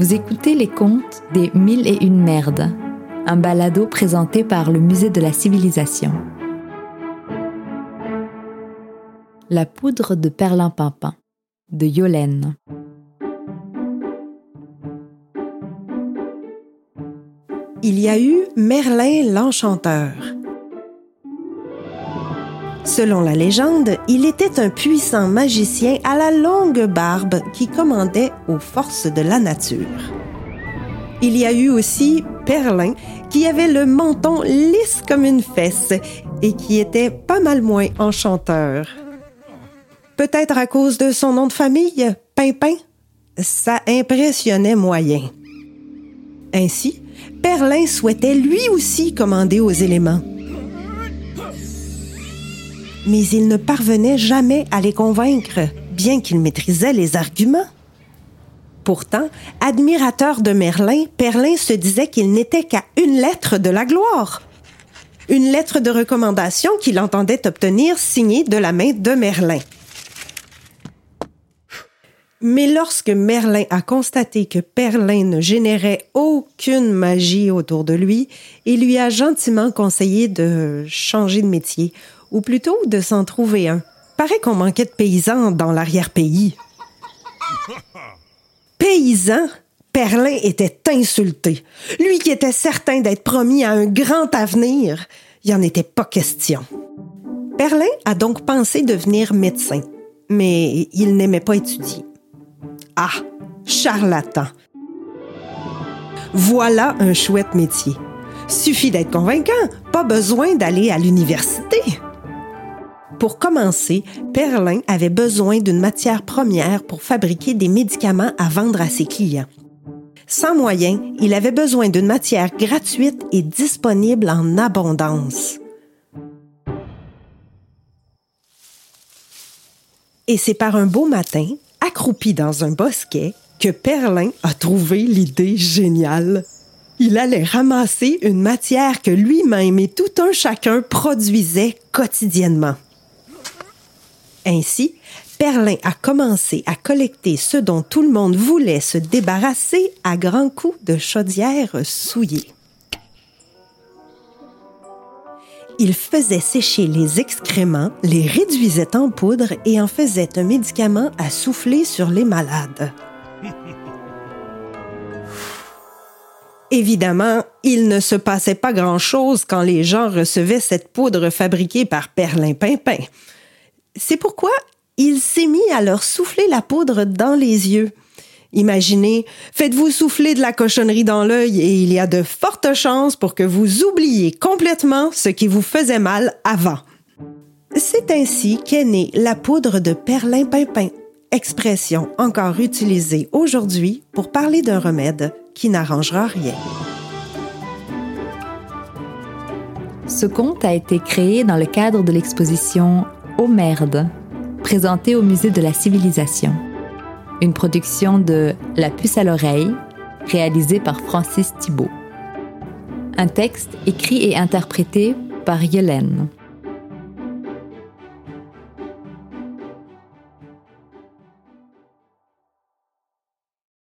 Vous écoutez les contes des Mille et une merdes, un balado présenté par le Musée de la Civilisation. La poudre de perlimpinpin de Yolène. Il y a eu Merlin l'Enchanteur. Selon la légende, il était un puissant magicien à la longue barbe qui commandait aux forces de la nature. Il y a eu aussi Perlin, qui avait le menton lisse comme une fesse et qui était pas mal moins enchanteur. Peut-être à cause de son nom de famille, Pimpin? Ça impressionnait moyen. Ainsi, Perlin souhaitait lui aussi commander aux éléments mais il ne parvenait jamais à les convaincre, bien qu'il maîtrisait les arguments. Pourtant, admirateur de Merlin, Perlin se disait qu'il n'était qu'à une lettre de la gloire. Une lettre de recommandation qu'il entendait obtenir signée de la main de Merlin. Mais lorsque Merlin a constaté que Perlin ne générait aucune magie autour de lui, il lui a gentiment conseillé de changer de métier ou plutôt de s'en trouver un. Paraît qu'on manquait de paysans dans l'arrière-pays. Paysan? Perlin était insulté. Lui qui était certain d'être promis à un grand avenir, il en était pas question. Perlin a donc pensé devenir médecin, mais il n'aimait pas étudier. Ah, charlatan. Voilà un chouette métier. Suffit d'être convaincant, pas besoin d'aller à l'université. Pour commencer, Perlin avait besoin d'une matière première pour fabriquer des médicaments à vendre à ses clients. Sans moyens, il avait besoin d'une matière gratuite et disponible en abondance. Et c'est par un beau matin, accroupi dans un bosquet, que Perlin a trouvé l'idée géniale. Il allait ramasser une matière que lui-même et tout un chacun produisait quotidiennement. Ainsi, Perlin a commencé à collecter ce dont tout le monde voulait se débarrasser à grands coups de chaudières souillées. Il faisait sécher les excréments, les réduisait en poudre et en faisait un médicament à souffler sur les malades. Évidemment, il ne se passait pas grand-chose quand les gens recevaient cette poudre fabriquée par Perlin Pimpin. C'est pourquoi il s'est mis à leur souffler la poudre dans les yeux. Imaginez, faites-vous souffler de la cochonnerie dans l'œil et il y a de fortes chances pour que vous oubliez complètement ce qui vous faisait mal avant. C'est ainsi qu'est née la poudre de perlimpinpin, expression encore utilisée aujourd'hui pour parler d'un remède qui n'arrangera rien. Ce conte a été créé dans le cadre de l'exposition Oh merde, présenté au Musée de la Civilisation. Une production de La puce à l'oreille, réalisée par Francis Thibault. Un texte écrit et interprété par Yolène.